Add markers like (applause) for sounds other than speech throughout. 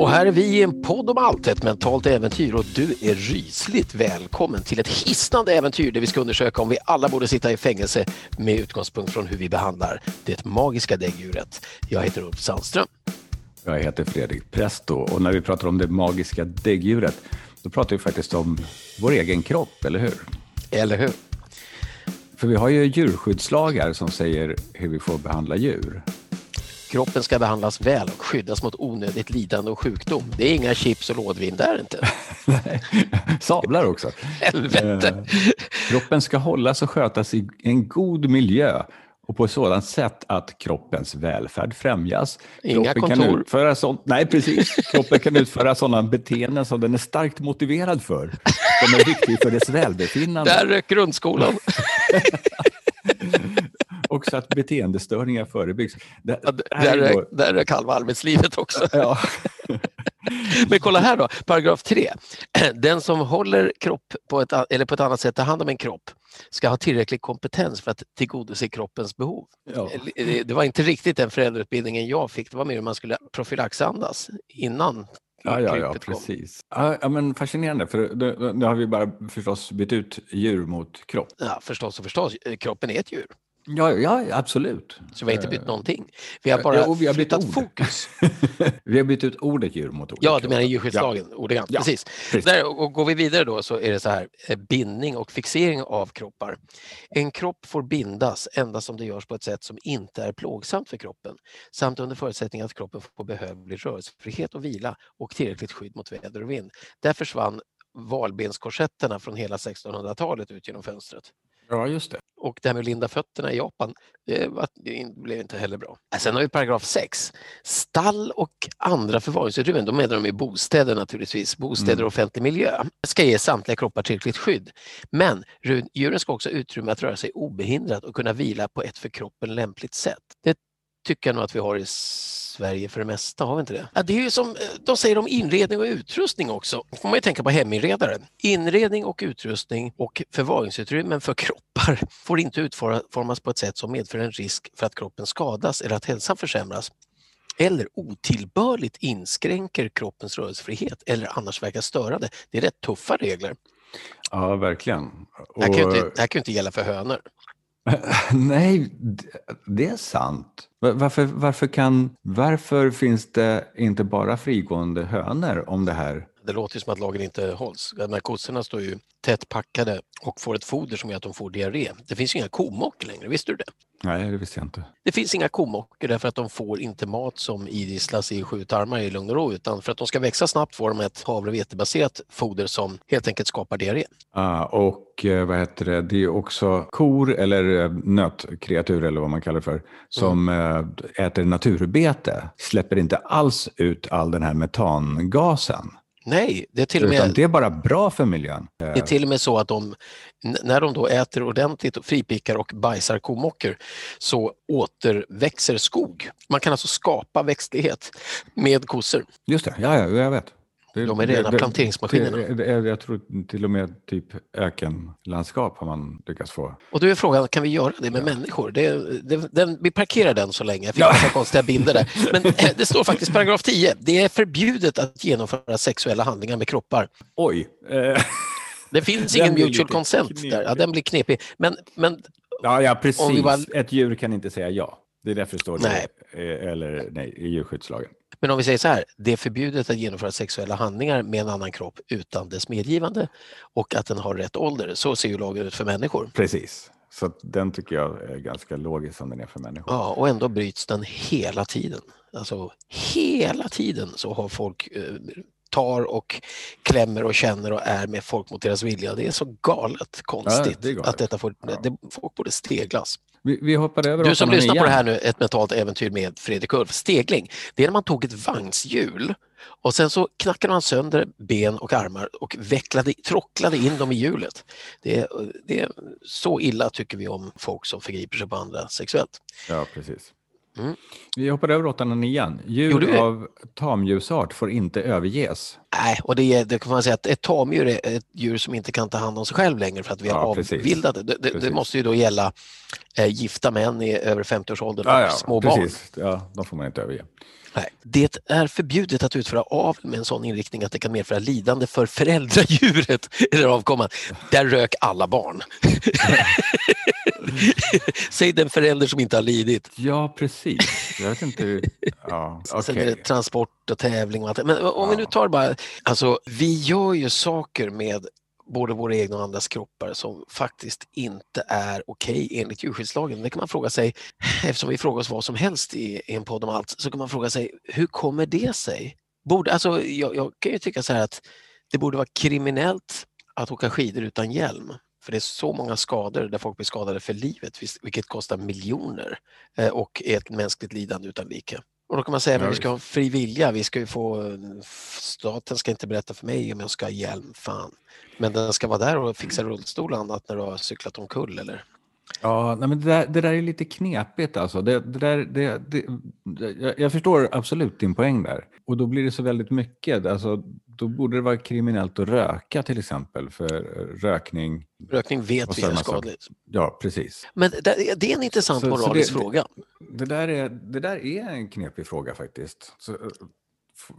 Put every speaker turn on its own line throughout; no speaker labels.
Och här är vi i en podd om allt, ett mentalt äventyr och du är rysligt välkommen till ett hisnande äventyr där vi ska undersöka om vi alla borde sitta i fängelse med utgångspunkt från hur vi behandlar det magiska däggdjuret. Jag heter Ulf Sandström.
Jag heter Fredrik Presto och när vi pratar om det magiska däggdjuret då pratar vi faktiskt om vår egen kropp, eller hur?
Eller hur?
För vi har ju djurskyddslagar som säger hur vi får behandla djur.
Kroppen ska behandlas väl och skyddas mot onödigt lidande och sjukdom. Det är inga chips och lådvin där inte. (laughs)
Sablar också.
Helvete!
Eh, kroppen ska hållas och skötas i en god miljö och på ett sådant sätt att kroppens välfärd främjas.
Inga
kroppen
kontor.
Kan utföra sånt, nej, precis. Kroppen kan utföra sådana beteenden som den är starkt motiverad för. Som är viktigt för dess välbefinnande.
Där rök grundskolan. (laughs) (laughs)
Också att beteendestörningar förebyggs. Det,
Ja, Där
är då-
där rök halva arbetslivet också.
ja. (laughs) (laughs)
Men kolla här då, paragraf 3. (clears throat) Den som håller kropp på ett, eller på ett annat sätt tar hand om en kropp ska ha tillräcklig kompetens för att tillgodose kroppens behov.
Ja.
Det- Det var inte riktigt den föräldrautbildningen jag fick, det var mer hur man skulle profylaxandas innan
Ja, ja, ja, precis. Ja, ja, men fascinerande, för nu, nu har vi bara förstås bytt ut djur mot kropp.
Ja, förstås och förstås, eh, kroppen är ett djur.
Ja, ja absolut.
Så vi har inte bytt någonting. Vi har
ja,
bara
och vi har bytt
flyttat
ord.
fokus. (laughs)
vi har bytt ut ordet djur mot ordet
Ja, du menar djurskyddslagen, ordagrant.
Ja,
Precis.
precis.
Där, och går vi vidare då så är det så här, eh, bindning och fixering av kroppar. En kropp får bindas endast om det görs på ett sätt som inte är plågsamt för kroppen samt under förutsättning att kroppen får behövlig rörelsefrihet och vila och tillräckligt skydd mot väder och vind. Där försvann valbenskorsetterna från hela 1600-talet ut genom fönstret.
Ja, just det.
Och det här med att linda fötterna i Japan, det, blev inte heller bra. Sen har vi paragraf 6. Stall och andra förvaringsutrymmen, då menar de i bostäder naturligtvis, bostäder
Mm.
och offentlig miljö, ska ge samtliga kroppar tillräckligt skydd. Men djuren ska också ha utrymme att röra sig obehindrat och kunna vila på ett för kroppen lämpligt sätt. Det tycker jag nog att vi har i Sverige för det mesta, har vi inte det? Ja, det är ju som eh, de säger om inredning och utrustning också. Då får man ju tänka på heminredaren. Inredning och utrustning och förvaringsutrymmen för kroppar får inte utformas på ett sätt som medför en risk för att kroppen skadas eller att hälsan försämras eller otillbörligt inskränker kroppens rörelsefrihet eller annars verkar störande. Det är rätt tuffa regler.
Ja, verkligen.
Det här kan ju
Och-
inte, det här kan ju inte gälla för hönor. (laughs)
Nej, det är sant. Varför, varför, kan, varför finns det inte bara frigående hönor om det här?
Det låter som att lagen inte hålls. Kossorna står ju tätt packade och får ett foder som gör att de får diarré. Det finns ju inga komockor längre, visste du det?
Nej, det visste jag inte.
Det finns inga komockor därför att de får inte mat som idisslas i sju tarmar i lugn och ro utan för att de ska växa snabbt får de ett havre vetebaserat foder som helt enkelt skapar diarré.
Ah, och eh, vad heter det, det är också kor eller eh, nötkreatur eller vad man kallar det för, som
Mm.
eh, äter naturbete, släpper inte alls ut all den här metangasen.
Nej, det är till och
Utan
med
det är bara bra för miljön.
Det är till och med så att de, när de då äter ordentligt och fripickar och bajsar komockor så återväxer skog. Man kan alltså skapa växtlighet med kossor.
Just det, ja, ja jag vet. Det-
De är rena planteringsmaskinerna.
det- det- Jag tror till och med typ ökenlandskap har man lyckats få.
Och då är frågan, kan vi göra det med människor? Det, det, den, vi parkerar den så länge, jag fick massa konstiga bilder där. Men eh, det står faktiskt paragraf 10, det är förbjudet att genomföra sexuella handlingar med kroppar.
Oj! Eh,
Det finns ingen mutual consent där, ja, den blir knepig. Men, men
ja, ja, precis.
Bara-
Ett djur kan inte säga ja. Det är därför det står
Nej.
det, eh, eller nej, i djurskyddslagen.
Men om vi säger så här, det är förbjudet att genomföra sexuella handlingar med en annan kropp utan dess medgivande och att den har rätt ålder. Så ser ju lagen ut för människor.
Precis. Så den tycker jag är ganska logisk som den är för människor.
Ja, och ändå bryts den hela tiden. Alltså hela tiden så har folk eh, tar och klämmer och känner och är med folk mot deras vilja. Det är så galet konstigt
det är galet.
att detta får,
Ja.
det, folk borde steglas.
Vi, vi hoppar över
Du som lyssnar på
igen.
det här nu, ett mentalt äventyr med Fredrik Ulf. Stegling, det är när man tog ett vagnshjul och sen så knackade man sönder ben och armar och vecklade, tråcklade in dem i hjulet. Det är, det är så illa tycker vi om folk som förgriper sig på andra sexuellt.
Ja, precis. Mm. Vi hoppar över åttan och nian. Djur av tamdjursart får inte överges.
Nej, och det, är, det kan man säga att ett tamdjur är ett djur som inte kan ta hand om sig själv längre för att vi har ja, avbildat det. Det, det. det, måste ju då gälla eh, gifta män i över 50-årsåldern och ja, ja, små precis.
barn. Ja, de får man inte överge.
Nej. Det är förbjudet att utföra avel med en sån inriktning att det kan medföra lidande för föräldradjuret (laughs) eller avkomman. Där rök alla barn. (laughs) Säg den förälder som inte har lidit.
Ja, precis. Jag vet inte hur... (laughs) Ja, okay.
Sen är det transport och tävling och allt. Men om ja. vi nu tar bara... Alltså, vi gör ju saker med både våra egna och andras kroppar som faktiskt inte är okej okay enligt djurskyddslagen. Det kan man fråga sig, eftersom vi frågar oss vad som helst i, i en podd om allt, så kan man fråga sig hur kommer det sig? Borde, alltså, jag, jag kan ju tycka så här att det borde vara kriminellt att åka skidor utan hjälm. För det är så många skador där folk blir skadade för livet, vilket kostar miljoner eh, och är ett mänskligt lidande utan like. Och då kan man säga att vi ska ha fri vilja, vi ska få, staten ska inte berätta för mig om jag ska ha hjälm, fan. Men den ska vara där och fixa rullstol och annat när du har cyklat omkull eller?
Ja, nej, men det, där, det där är lite knepigt alltså. Det, det där, det, det, jag, förstår absolut din poäng där. Och då blir det så väldigt mycket. Alltså, då borde det vara kriminellt att röka till exempel, för rökning...
Rökning vet vi är skadligt.
Ja, precis.
Men det, det är en intressant så, moralisk så fråga.
Det, där är, det där är en knepig fråga faktiskt. Så, eh,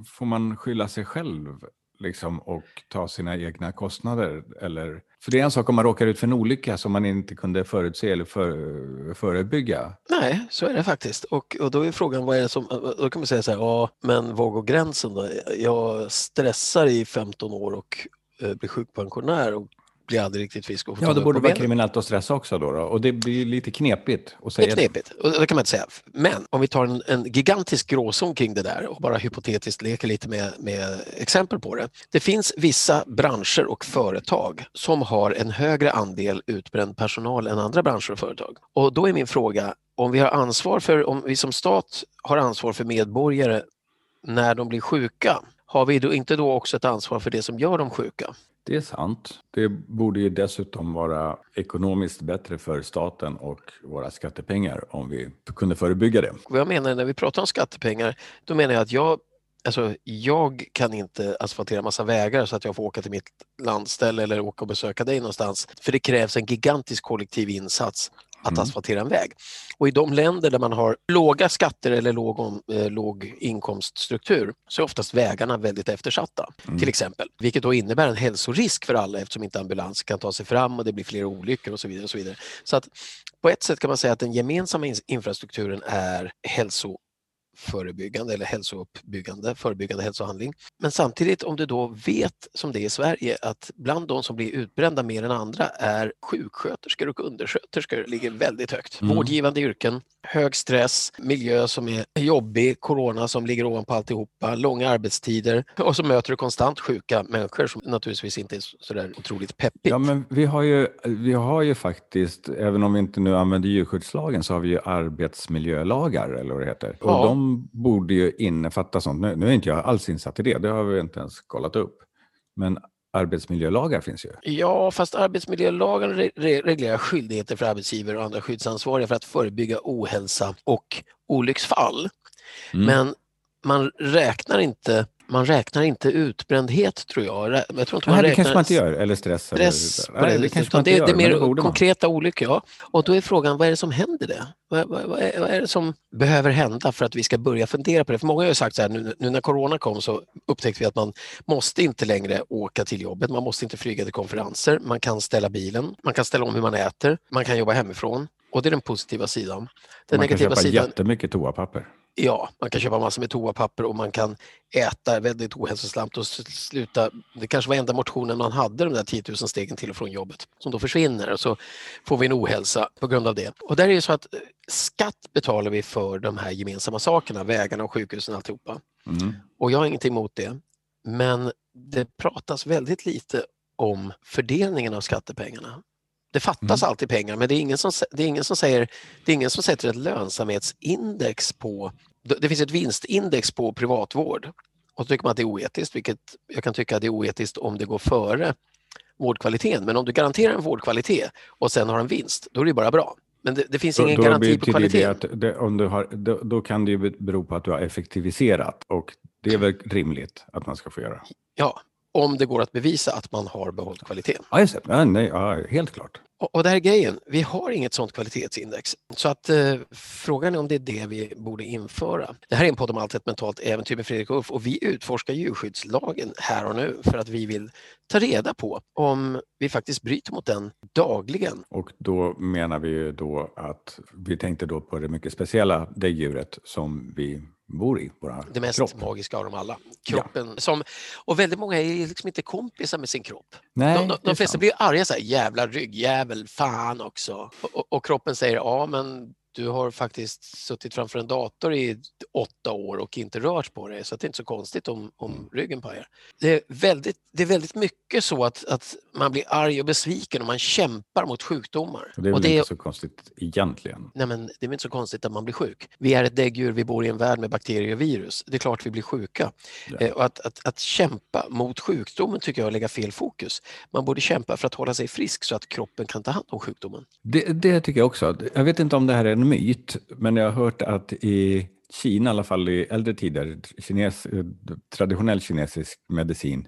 får man skylla sig själv liksom, och ta sina egna kostnader? Eller, för det är en sak om man råkar ut för en olycka som man inte kunde förutse eller för, förebygga.
Nej, så är det faktiskt. Och, och då är frågan, vad är det som, eh, eh, då kan man säga så här, ja, men var går gränsen då? Jag stressar i 15 år och blir sjukpensionär och blir aldrig riktigt frisk. Och
ja, då borde det vara kriminellt att stressa också då, då, Och det blir lite knepigt att säga.
Det är knepigt, och det kan man inte säga. Men om vi tar en, en gigantisk gråzon kring det där och bara hypotetiskt leker lite med, med exempel på det. Det finns vissa branscher och företag som har en högre andel utbränd personal än andra branscher och företag. Och då är min fråga, om vi har ansvar för, om vi som stat har ansvar för medborgare när de blir sjuka, har vi då inte då också ett ansvar för det som gör dem sjuka?
Det är sant. Det borde ju dessutom vara ekonomiskt bättre för staten och våra skattepengar om vi kunde förebygga det.
Vad jag menar när vi pratar om skattepengar, då menar jag att jag Alltså, jag kan inte asfaltera massa vägar så att jag får åka till mitt landställe eller åka och besöka dig någonstans. För det krävs en gigantisk kollektiv insats att mm. asfaltera en väg. Och i de länder där man har låga skatter eller låg, om, eh, låg inkomststruktur så är oftast vägarna väldigt eftersatta, mm. till exempel. Vilket då innebär en hälsorisk för alla eftersom inte ambulans kan ta sig fram och det blir fler olyckor och så vidare. Och så vidare. Så att på ett sätt kan man säga att den gemensamma infrastrukturen är hälso förebyggande eller hälsouppbyggande, förebyggande hälsohandling. Men samtidigt om du då vet, som det är i Sverige, att bland de som blir utbrända mer än andra är sjuksköterskor och undersköterskor ligger väldigt högt. Mm. Vårdgivande yrken, hög stress, miljö som är jobbig, corona som ligger ovanpå alltihopa, långa arbetstider och så möter du konstant sjuka människor som naturligtvis inte är sådär otroligt peppigt.
Ja, men vi har ju, vi har ju faktiskt, även om vi inte nu använder djurskyddslagen, så har vi ju arbetsmiljölagar eller vad det heter. Och ja. de borde ju innefatta sånt. Nu, nu är inte jag alls insatt i det, det har vi inte ens kollat upp. Men arbetsmiljölagar finns ju.
Ja, fast arbetsmiljölagen re reglerar skyldigheter för arbetsgivare och andra skyddsansvariga för att förebygga ohälsa och olycksfall. Mm. Men man räknar inte man räknar inte utbrändhet tror jag. jag tror inte
man Nej, det kanske man inte gör, eller stress.
stress eller, Nej, det, kanske man det, det är mer konkreta olyckor. Ja. Och då är frågan, vad är det som händer det? Vad, vad, vad, är, vad, är, det som behöver hända för att vi ska börja fundera på det? För många har ju sagt så här, nu, nu när corona kom så upptäckte vi att man måste inte längre åka till jobbet, man måste inte flyga till konferenser, man kan ställa bilen, man kan ställa om hur man äter, man kan jobba hemifrån. Och det är den positiva sidan. Den
man kan köpa sidan, jättemycket toapapper.
Ja, man kan köpa massor med toapapper och man kan äta väldigt ohälsosamt och sluta. Det kanske var enda motionen man hade, de där 10 000 stegen till och från jobbet, som då försvinner och så får vi en ohälsa på grund av det. Och där är det så att eh, skatt betalar vi för de här gemensamma sakerna, vägarna och sjukhusen och alltihopa. Mm. Och jag har ingenting emot det. Men det pratas väldigt lite om fördelningen av skattepengarna. Det fattas mm. alltid pengar men det är, ingen som, det är ingen som säger, det är ingen som sätter ett lönsamhetsindex på, det finns ett vinstindex på privatvård och så tycker man att det är oetiskt, vilket jag kan tycka att det är oetiskt om det går före vårdkvaliteten. Men om du garanterar en vårdkvalitet och sen har en vinst, då är det bara bra. Men det, det finns ingen då, då garanti på kvaliteten.
Det, om du har, då, då, kan det ju bero på att du har effektiviserat och det är väl rimligt att man ska få göra.
Ja, om det går att bevisa att man har behållit kvaliteten.
Ja, just det. Ja, nej, ja, helt klart.
Och, och det här är grejen, vi har inget sådant kvalitetsindex. Så att eh, frågan är om det är det vi borde införa. Det här är en podd om allt ett mentalt äventyr med Fredrik och Ulf och vi utforskar djurskyddslagen här och nu för att vi vill ta reda på om vi faktiskt bryter mot den dagligen.
Och då menar vi ju då att vi tänkte då på det mycket speciella däggdjuret som vi bor i våra
Det mest
kropp.
magiska av dem alla. Kroppen. Ja. Som, och väldigt många är liksom inte kompisar med sin kropp.
Nej,
de de, de flesta sant. blir arga så här, jävla ryggjävel, fan också. Och, och, och kroppen säger, ja men du har faktiskt suttit framför en dator i åtta år och inte rört på dig så det är inte så konstigt om, om mm. ryggen pajar. Det är, väldigt, det är väldigt mycket så att, att man blir arg och besviken och man kämpar mot sjukdomar.
Det är väl och det inte är, så konstigt egentligen?
Nej men det är inte så konstigt att man blir sjuk. Vi är ett däggdjur, vi bor i en värld med bakterier och virus. Det är klart vi blir sjuka. Ja. Eh, och att, att, att kämpa mot sjukdomen tycker jag är att lägga fel fokus. Man borde kämpa för att hålla sig frisk så att kroppen kan ta hand om sjukdomen.
Det, det tycker jag också. Jag vet inte om det här är en myt, men jag har hört att i Kina, i alla fall i äldre tider, kines, traditionell kinesisk medicin,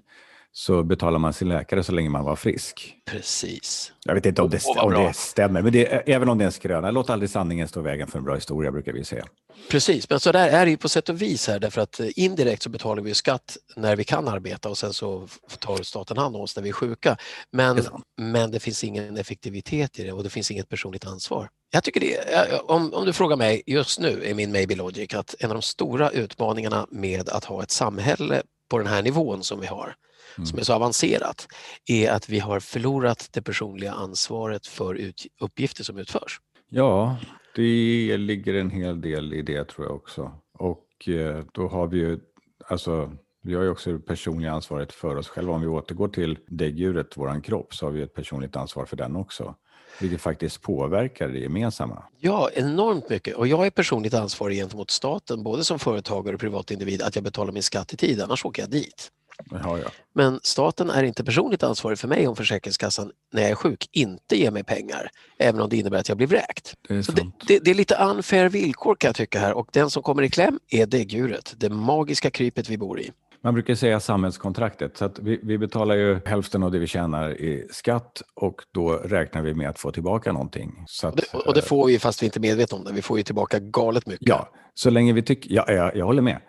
så betalar man sin läkare så länge man var frisk.
Precis.
Jag vet inte om det, om det stämmer, men det, även om det är en skröna, låt aldrig sanningen stå i vägen för en bra historia, brukar vi säga.
Precis, men så där är det ju på sätt och vis här, därför att eh, indirekt så betalar vi skatt när vi kan arbeta och sen så tar staten hand om oss när vi är sjuka. Men, det men det finns ingen effektivitet i det och det finns inget personligt ansvar. Jag tycker det, om, om du frågar mig just nu är min maybe logic att en av de stora utmaningarna med att ha ett samhälle på den här nivån som vi har, mm. som är så avancerat, är att vi har förlorat det personliga ansvaret för uppgifter som utförs.
Ja, det ligger en hel del i det tror jag också. Och eh, då har vi ju, alltså vi har ju också det personliga ansvaret för oss själva. Om vi återgår till däggdjuret, vår kropp, så har vi ett personligt ansvar för den också. Vilket faktiskt påverkar det gemensamma.
Ja, enormt mycket. Och jag är personligt ansvarig gentemot staten, både som företagare och privatindivid, att jag betalar min skatt i tid, annars åker jag dit.
Ja, ja.
Men staten är inte personligt ansvarig för mig om Försäkringskassan när jag är sjuk inte ger mig pengar, även om det innebär att jag blir vräkt.
Det är,
det, det, det, är lite unfair villkor kan jag tycka här och den som kommer i kläm är däggdjuret, det magiska krypet vi bor i.
Man brukar säga samhällskontraktet, så att vi, vi, betalar ju hälften av det vi tjänar i skatt och då räknar vi med att få tillbaka någonting. Så att,
och, det, och det får vi fast vi inte är medvetna om det, vi får ju tillbaka galet mycket.
Ja, så länge vi tycker, ja, jag, jag håller med.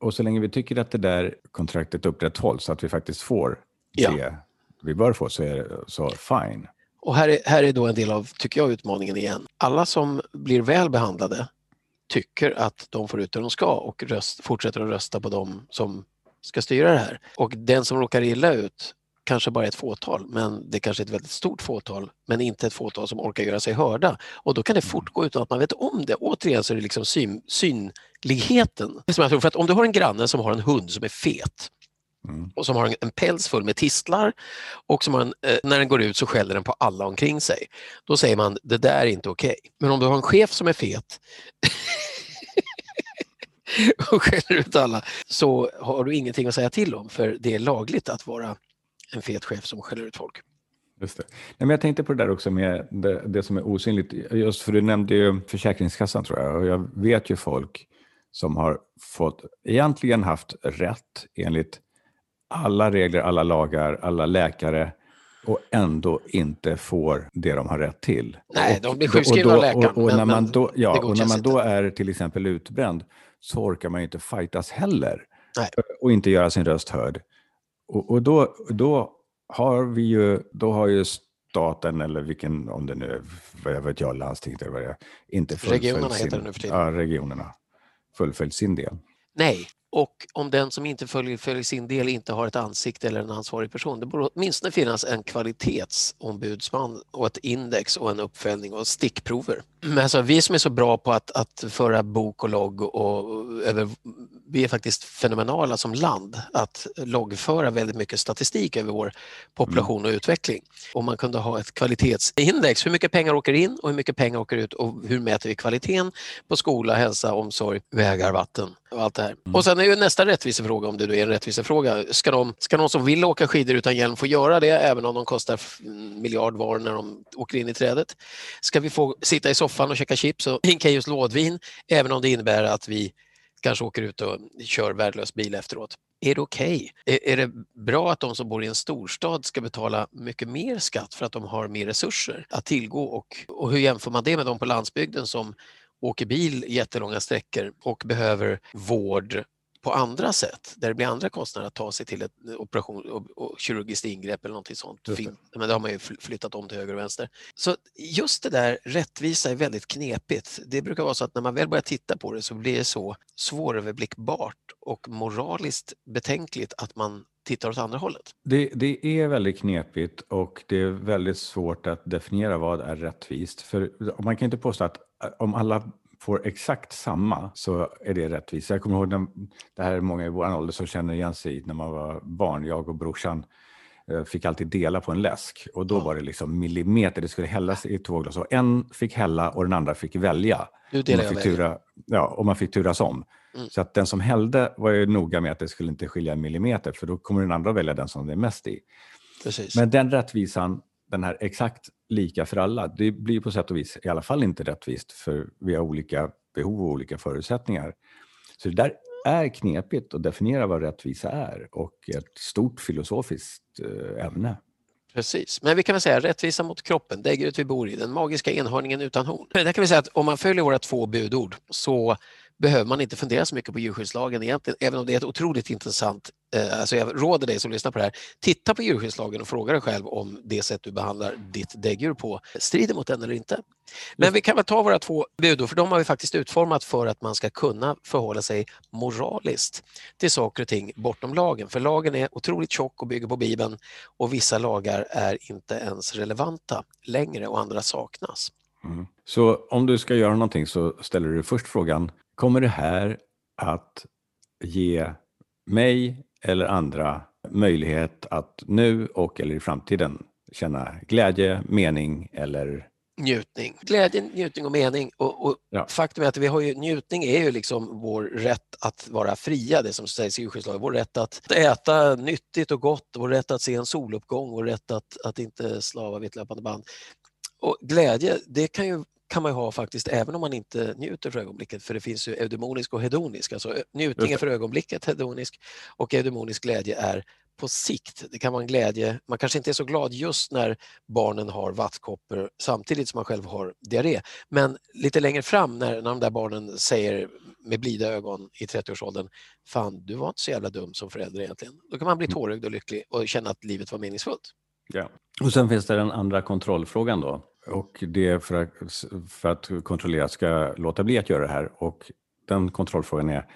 Och så länge vi tycker att det där kontraktet upprätthålls, så att vi faktiskt får ja. det vi bör få, så är det så fine.
Och här är, här är då en del av, tycker jag, utmaningen igen. Alla som blir väl behandlade tycker att de får ut det de ska och röst, fortsätter att rösta på dem som ska styra det här. Och den som råkar illa ut kanske bara ett fåtal, men det kanske är ett väldigt stort fåtal, men inte ett fåtal som orkar göra sig hörda. Och då kan det fortgå utan att man vet om det. Återigen så är det liksom syn, synligheten. Som jag tror, för att om du har en granne som har en hund som är fet, Mm. och som har en, en päls full med tistlar och som en, eh, när den går ut så skäller den på alla omkring sig. Då säger man det där är inte okej. Okay. Men om du har en chef som är fet (laughs) och skäller ut alla så har du ingenting att säga till om för det är lagligt att vara en fet chef som skäller ut folk.
Just det. men jag tänkte på det där också med det, det, som är osynligt. Just för du nämnde ju Försäkringskassan tror jag och jag vet ju folk som har fått egentligen haft rätt enligt alla regler, alla lagar, alla läkare och ändå inte får det de har rätt till.
Nej, de blir sjukskrivna av läkaren.
Och, och, och, när man då, ja, och när man då är till exempel utbränd så orkar man ju inte fightas heller
Nej.
och inte göra sin röst hörd. Och, och, då, då har vi ju, då har ju staten eller vilken, om det nu är, vad vet jag, landstinget eller vad det är, inte
regionerna sin, heter det nu för tiden.
Ja, regionerna fullföljt sin del.
Nej, och om den som inte följer, följer sin del inte har ett ansikte eller en ansvarig person. Det borde åtminstone finnas en kvalitetsombudsman och ett index och en uppföljning och stickprover. Men alltså, vi som är så bra på att, att föra bok och logg och över, vi är faktiskt fenomenala som land att loggföra väldigt mycket statistik över vår population och utveckling. Om man kunde ha ett kvalitetsindex, hur mycket pengar åker in och hur mycket pengar åker ut och hur mäter vi kvaliteten på skola, hälsa, omsorg, vägar, vatten och allt det här. Och sen är ju nästa rättvisefråga, om det är en rättvisefråga, ska de, ska de som vill åka skidor utan hjälm få göra det även om de kostar miljard var när de åker in i trädet? Ska vi få sitta i soffan och käka chips och (laughs) hinka lådvin även om det innebär att vi kanske åker ut och kör värdelös bil efteråt? Är det okej? Okay? Är, är det bra att de som bor i en storstad ska betala mycket mer skatt för att de har mer resurser att tillgå och, och hur jämför man det med de på landsbygden som åker bil jättelånga sträckor och behöver vård på andra sätt, där det blir andra kostnader att ta sig till ett operation och, och kirurgiskt ingrepp eller något sånt. Det. Men det har man ju flyttat om till höger och vänster. Så just det där rättvisa är väldigt knepigt. Det brukar vara så att när man väl börjar titta på det så blir det så svåröverblickbart och moraliskt betänkligt att man tittar åt andra hållet.
Det, det, är väldigt knepigt och det är väldigt svårt att definiera vad är rättvist. För man kan inte påstå att om alla får exakt samma så är det rättvist. Jag kommer ihåg, när, det här är många i vår ålder som känner igen sig när man var barn. Jag och brorsan eh, fick alltid dela på en läsk och då var det liksom millimeter. Det skulle hällas i två glas och en fick hälla och den andra fick välja.
Nu delar jag
tura, Ja, och man fick turas om. Mm. Så att den som hällde var ju noga med att det skulle inte skilja en millimeter för då kommer den andra välja den som det är mest i.
Precis.
Men den rättvisan den här exakt lika för alla, det blir på sätt och vis i alla fall inte rättvist för vi har olika behov och olika förutsättningar. Så det där är knepigt att definiera vad rättvisa är och ett stort filosofiskt eh, ämne.
Precis, men vi kan väl säga rättvisa mot kroppen, däggdjuret vi bor i, den magiska enhörningen utan horn. Där kan vi säga att om man följer våra två budord så behöver man inte fundera så mycket på djurskyddslagen egentligen, även om det är ett otroligt intressant Eh, alltså jag råder dig som lyssnar på det här, titta på djurskyddslagen och fråga dig själv om det sätt du behandlar ditt däggdjur på strider mot den eller inte. Men vi kan väl ta våra två bud, för de har vi faktiskt utformat för att man ska kunna förhålla sig moraliskt till saker och ting bortom lagen. För lagen är otroligt tjock och bygger på Bibeln och vissa lagar är inte ens relevanta längre och andra saknas.
Mm. Så om du ska göra någonting så ställer du först frågan, kommer det här att ge mig eller andra möjlighet att nu och eller i framtiden känna glädje, mening eller
njutning. Glädje, njutning och mening. Och, och ja. Faktum är att vi har ju, njutning är ju liksom vår rätt att vara fria, det som sägs i djurskyddslagen. Vår rätt att äta nyttigt och gott, vår rätt att se en soluppgång, vår rätt att, att inte slava vid ett löpande band. Och glädje, det kan ju kan man ha faktiskt även om man inte njuter för ögonblicket för det finns ju eudemonisk och hedonisk. Alltså njutning är för ögonblicket hedonisk och eudemonisk glädje är på sikt. Det kan vara en glädje, man kanske inte är så glad just när barnen har vattkoppor samtidigt som man själv har diarré. Men lite längre fram när, när de där barnen säger med blida ögon i 30-årsåldern, fan du var inte så jävla dum som förälder egentligen. Då kan man bli mm. tårögd och lycklig och känna att livet var meningsfullt.
Ja. Och sen finns det den andra kontrollfrågan då. Och det är för att, för att kontrollera ska låta bli att göra det här. Och den kontrollfrågan är,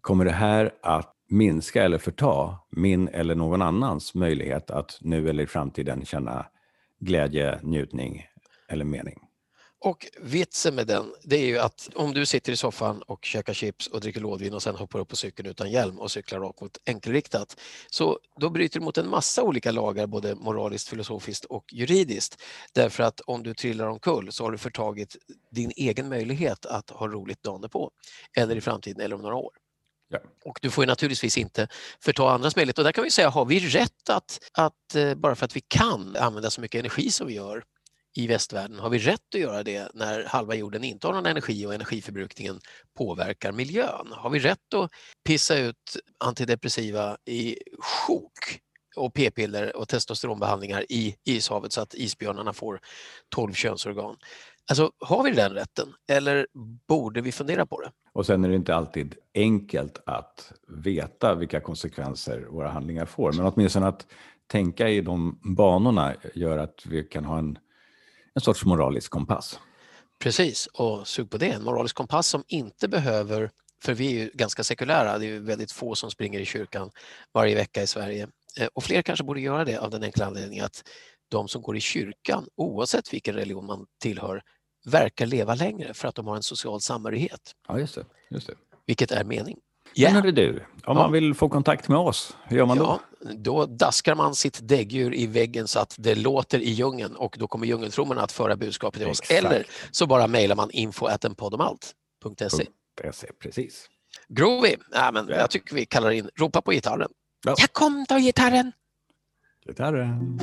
kommer det här att minska eller förta min eller någon annans möjlighet att nu eller i framtiden känna glädje, njutning eller mening?
Och vitsen med den, det är ju att om du sitter i soffan och käkar chips och dricker lådvin och sen hoppar upp på cykeln utan hjälm och cyklar rakt mot enkelriktat, så då bryter du mot en massa olika lagar, både moraliskt, filosofiskt och juridiskt. Därför att om du trillar omkull så har du förtagit din egen möjlighet att ha roligt dagen på, eller i framtiden eller om några år. Ja. Och du får naturligtvis inte förta andras möjlighet. Och där kan vi säga, har vi rätt att, att eh, bara för att vi kan använda så mycket energi som vi gör, i västvärlden, har vi rätt att göra det när halva jorden inte har någon energi och energiförbrukningen påverkar miljön? Har vi rätt att pissa ut antidepressiva i sjok och p-piller och testosteronbehandlingar i ishavet så att isbjörnarna får 12 könsorgan? Alltså, har vi den rätten eller borde vi fundera på det?
Och sen är det inte alltid enkelt att veta vilka konsekvenser våra handlingar får, men åtminstone att tänka i de banorna gör att vi kan ha en en sorts moralisk kompass.
Precis, och sug på det. En moralisk kompass som inte behöver, för vi är ju ganska sekulära, det är väldigt få som springer i kyrkan varje vecka i Sverige. Eh, och fler kanske borde göra det av den enkla anledningen att de som går i kyrkan, oavsett vilken religion man tillhör, verkar leva längre för att de har en social samhörighet.
Ja, just det. Just det.
Vilket är mening.
Yeah. Men är du, om ja. man vill få kontakt med oss, hur gör man
då? Ja, då daskar man sitt däggdjur i väggen så att det låter i djungeln och då kommer djungeltrummorna att föra budskapet till oss. Eller så bara mejlar man info.enpodomalt.se.
Precis.
Groovy. Ja, men Jag tycker vi kallar in Ropa på gitarren.
Ja.
Ja, kom då gitarren!
Gitarren.